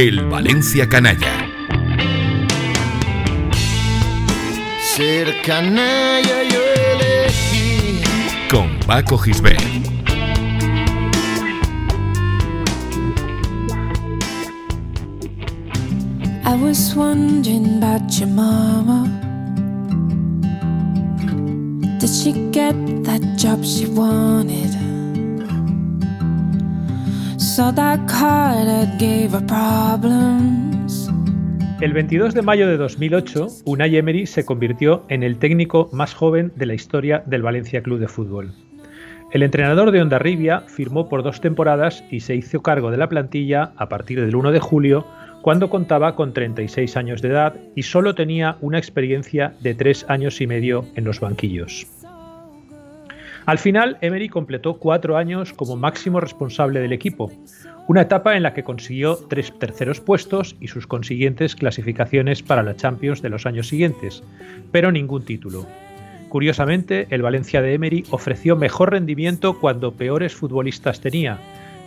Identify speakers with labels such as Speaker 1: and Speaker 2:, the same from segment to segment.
Speaker 1: El Valencia Canalla.
Speaker 2: Ser canalla yo elegí.
Speaker 1: Con Paco Gisbert.
Speaker 3: I was wondering about your mama. Did she get that job she wanted?
Speaker 4: El 22 de mayo de 2008, Unai Emery se convirtió en el técnico más joven de la historia del Valencia Club de Fútbol. El entrenador de Ondarribia firmó por dos temporadas y se hizo cargo de la plantilla a partir del 1 de julio, cuando contaba con 36 años de edad y solo tenía una experiencia de tres años y medio en los banquillos. Al final, Emery completó cuatro años como máximo responsable del equipo, una etapa en la que consiguió tres terceros puestos y sus consiguientes clasificaciones para la Champions de los años siguientes, pero ningún título. Curiosamente, el Valencia de Emery ofreció mejor rendimiento cuando peores futbolistas tenía,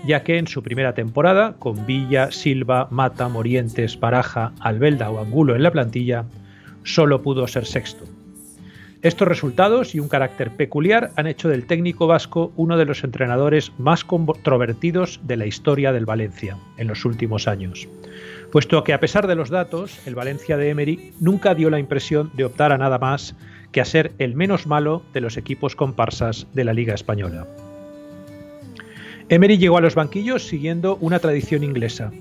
Speaker 4: ya que en su primera temporada, con Villa, Silva, Mata, Morientes, Baraja, Albelda o Angulo en la plantilla, solo pudo ser sexto. Estos resultados y un carácter peculiar han hecho del técnico vasco uno de los entrenadores más controvertidos de la historia del Valencia en los últimos años, puesto que a pesar de los datos, el Valencia de Emery nunca dio la impresión de optar a nada más que a ser el menos malo de los equipos comparsas de la Liga Española. Emery llegó a los banquillos siguiendo una tradición inglesa.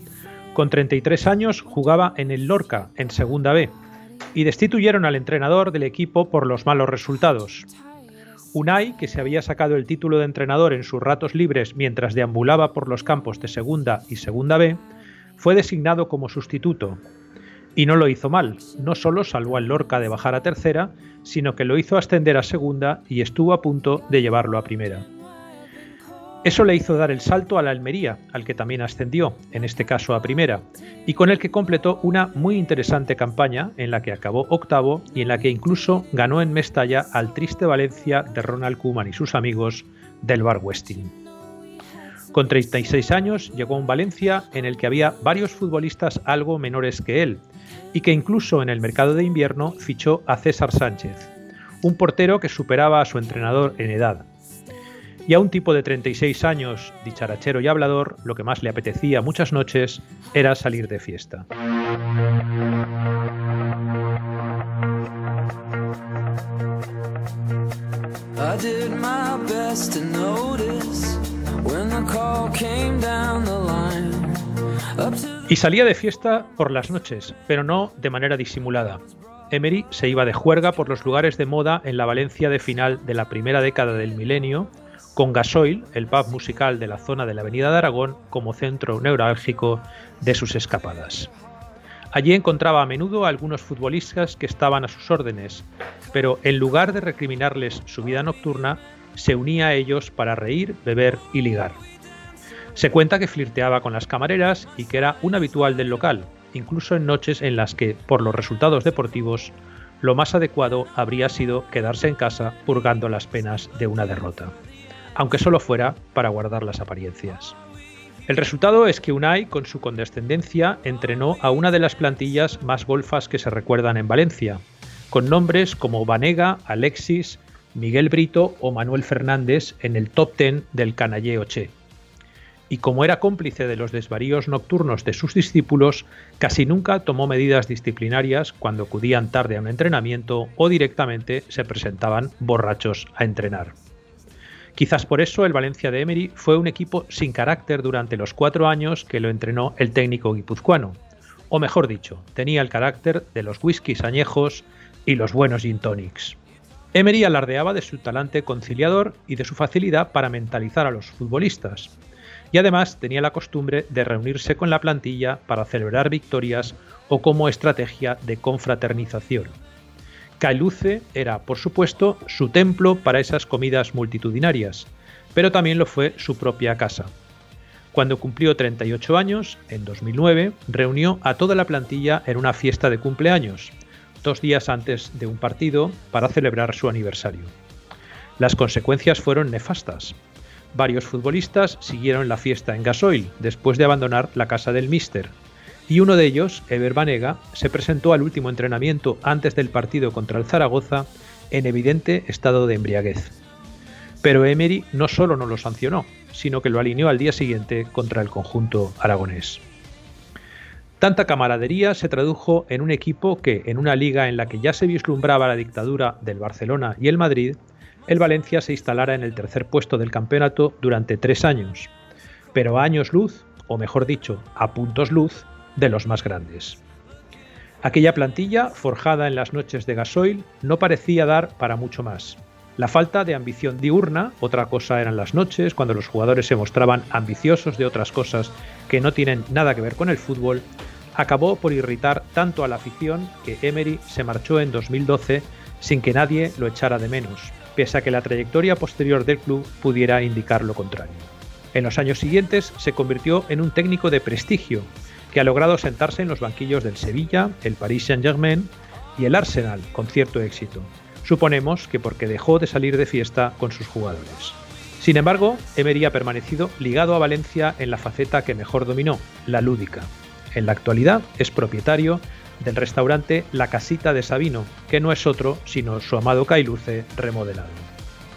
Speaker 4: Con 33 años jugaba en el Lorca, en Segunda B, y destituyeron al entrenador del equipo por los malos resultados. Unai, que se había sacado el título de entrenador en sus ratos libres mientras deambulaba por los campos de Segunda y Segunda B, fue designado como sustituto. Y no lo hizo mal, no solo salvó al Lorca de bajar a tercera, sino que lo hizo ascender a segunda y estuvo a punto de llevarlo a primera. Eso le hizo dar el salto a la Almería, al que también ascendió, en este caso a primera, y con el que completó una muy interesante campaña en la que acabó octavo y en la que incluso ganó en Mestalla al triste Valencia de Ronald Koeman y sus amigos del Bar Westin. Con 36 años llegó a un Valencia en el que había varios futbolistas algo menores que él, y que incluso en el mercado de invierno fichó a César Sánchez, un portero que superaba a su entrenador en edad, y a un tipo de 36 años, dicharachero y hablador, lo que más le apetecía muchas noches era salir de fiesta. Y salía de fiesta por las noches, pero no de manera disimulada. Emery se iba de juerga por los lugares de moda en la Valencia de final de la primera década del milenio con Gasoil, el pub musical de la zona de la Avenida de Aragón, como centro neurálgico de sus escapadas. Allí encontraba a menudo a algunos futbolistas que estaban a sus órdenes, pero en lugar de recriminarles su vida nocturna, se unía a ellos para reír, beber y ligar. Se cuenta que flirteaba con las camareras y que era un habitual del local, incluso en noches en las que, por los resultados deportivos, lo más adecuado habría sido quedarse en casa purgando las penas de una derrota aunque solo fuera para guardar las apariencias. El resultado es que Unai, con su condescendencia, entrenó a una de las plantillas más golfas que se recuerdan en Valencia, con nombres como Vanega, Alexis, Miguel Brito o Manuel Fernández en el top ten del canalleo Che. Y como era cómplice de los desvaríos nocturnos de sus discípulos, casi nunca tomó medidas disciplinarias cuando acudían tarde a un entrenamiento o directamente se presentaban borrachos a entrenar. Quizás por eso el Valencia de Emery fue un equipo sin carácter durante los cuatro años que lo entrenó el técnico guipuzcoano. O mejor dicho, tenía el carácter de los whiskies añejos y los buenos gin tonics. Emery alardeaba de su talante conciliador y de su facilidad para mentalizar a los futbolistas. Y además tenía la costumbre de reunirse con la plantilla para celebrar victorias o como estrategia de confraternización. Cailuce era, por supuesto, su templo para esas comidas multitudinarias, pero también lo fue su propia casa. Cuando cumplió 38 años, en 2009, reunió a toda la plantilla en una fiesta de cumpleaños, dos días antes de un partido, para celebrar su aniversario. Las consecuencias fueron nefastas. Varios futbolistas siguieron la fiesta en gasoil después de abandonar la casa del Mister, y uno de ellos, Eber Banega, se presentó al último entrenamiento antes del partido contra el Zaragoza en evidente estado de embriaguez. Pero Emery no solo no lo sancionó, sino que lo alineó al día siguiente contra el conjunto aragonés. Tanta camaradería se tradujo en un equipo que, en una liga en la que ya se vislumbraba la dictadura del Barcelona y el Madrid, el Valencia se instalara en el tercer puesto del campeonato durante tres años, pero a años luz, o mejor dicho, a puntos luz, de los más grandes. Aquella plantilla, forjada en las noches de gasoil, no parecía dar para mucho más. La falta de ambición diurna, otra cosa eran las noches, cuando los jugadores se mostraban ambiciosos de otras cosas que no tienen nada que ver con el fútbol, acabó por irritar tanto a la afición que Emery se marchó en 2012 sin que nadie lo echara de menos, pese a que la trayectoria posterior del club pudiera indicar lo contrario. En los años siguientes se convirtió en un técnico de prestigio, que ha logrado sentarse en los banquillos del Sevilla, el Paris Saint-Germain y el Arsenal con cierto éxito. Suponemos que porque dejó de salir de fiesta con sus jugadores. Sin embargo, Emery ha permanecido ligado a Valencia en la faceta que mejor dominó, la lúdica. En la actualidad es propietario del restaurante La Casita de Sabino, que no es otro sino su amado Cailuce remodelado.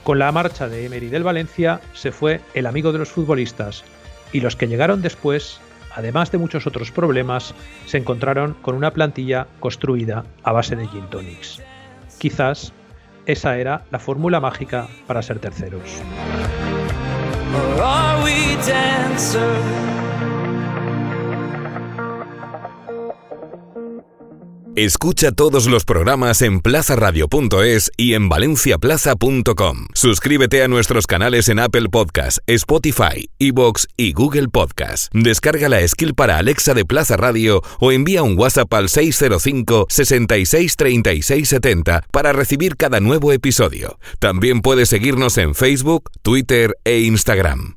Speaker 4: Con la marcha de Emery del Valencia se fue el amigo de los futbolistas y los que llegaron después además de muchos otros problemas, se encontraron con una plantilla construida a base de gin tonics. Quizás esa era la fórmula mágica para ser terceros.
Speaker 1: Escucha todos los programas en plazaradio.es y en valenciaplaza.com. Suscríbete a nuestros canales en Apple Podcast, Spotify, Evox y Google Podcast. Descarga la skill para Alexa de Plaza Radio o envía un WhatsApp al 605 66 36 70 para recibir cada nuevo episodio. También puedes seguirnos en Facebook, Twitter e Instagram.